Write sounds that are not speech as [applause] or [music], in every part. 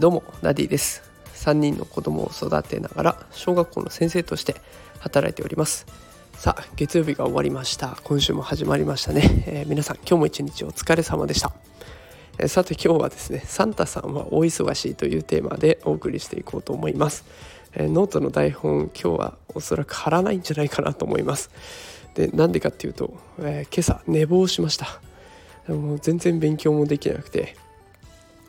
どうもダディです。3人の子供を育てながら小学校の先生として働いております。さあ月曜日が終わりました。今週も始まりましたね、えー、皆さん今日も一日お疲れ様でした、えー、さて今日はですねサンタさんは大忙しいというテーマでお送りしていこうと思います、えー、ノートの台本今日はおそらく貼らないんじゃないかなと思います。でなんでかっていうと、え今朝寝坊しました。もう全然勉強もできなくて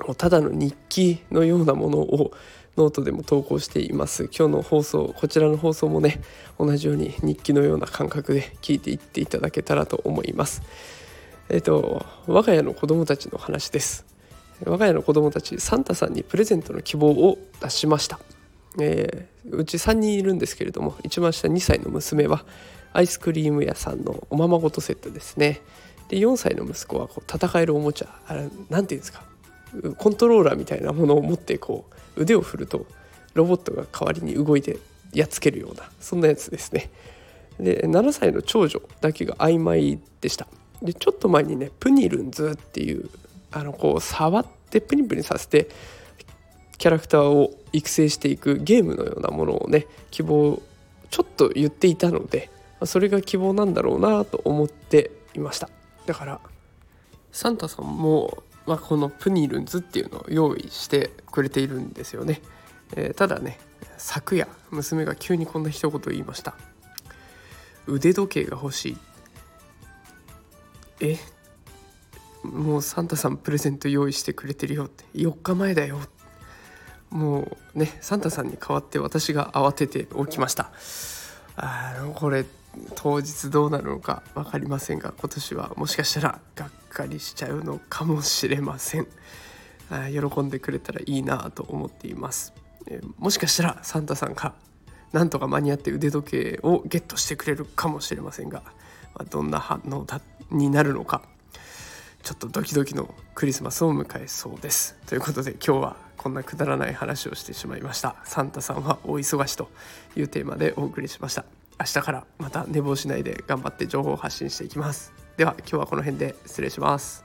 もうただの日記のようなものを [laughs] ノートでも投稿しています。今日の放送こちらの放送もね同じように日記のような感覚で聞いていっていただけたらと思います。えっと我が家の子供たちの話です。我が家の子供たちサンタさんにプレゼントの希望を出しました、えー、うち3人いるんですけれども一番下2歳の娘はアイスクリーム屋さんのおままごとセットですねで4歳の息子はこう戦えるおもちゃ何て言うんですかコントローラーみたいなものを持ってこう腕を振るとロボットが代わりに動いてやっつけるようなそんなやつですね。で7歳の長女だけが曖昧でした。でちょっと前にねプニルンズっていうあのこう触ってプニプニさせてキャラクターを育成していくゲームのようなものをね希望ちょっと言っていたのでそれが希望なんだろうなと思っていました。だからサンタさんもまあ、このプニルンズっていうのを用意してくれているんですよね、えー、ただね昨夜娘が急にこんな一言言いました。腕時計が欲しい。え？もうサンタさんプレゼント用意してくれてるよって。4日前だよもうねサンタさんに代わって私が慌てて起きました。あのこれ当日どうなるのか分かりませんが今年はもしかしたらがっかりしちゃうのかもしれません。あ喜んでくれたらいいなと思っています、えもしかしたらサンタさんがなんとか間に合って腕時計をゲットしてくれるかもしれませんが、まあ、どんな反応だになるのかちょっとドキドキのクリスマスを迎えそうです。ということで今日はこんなくだらない話をしてしまいました。サンタさんは大忙しというテーマでお送りしました。明日からまた寝坊しないで頑張って情報を発信していきます。では今日はこの辺で失礼します。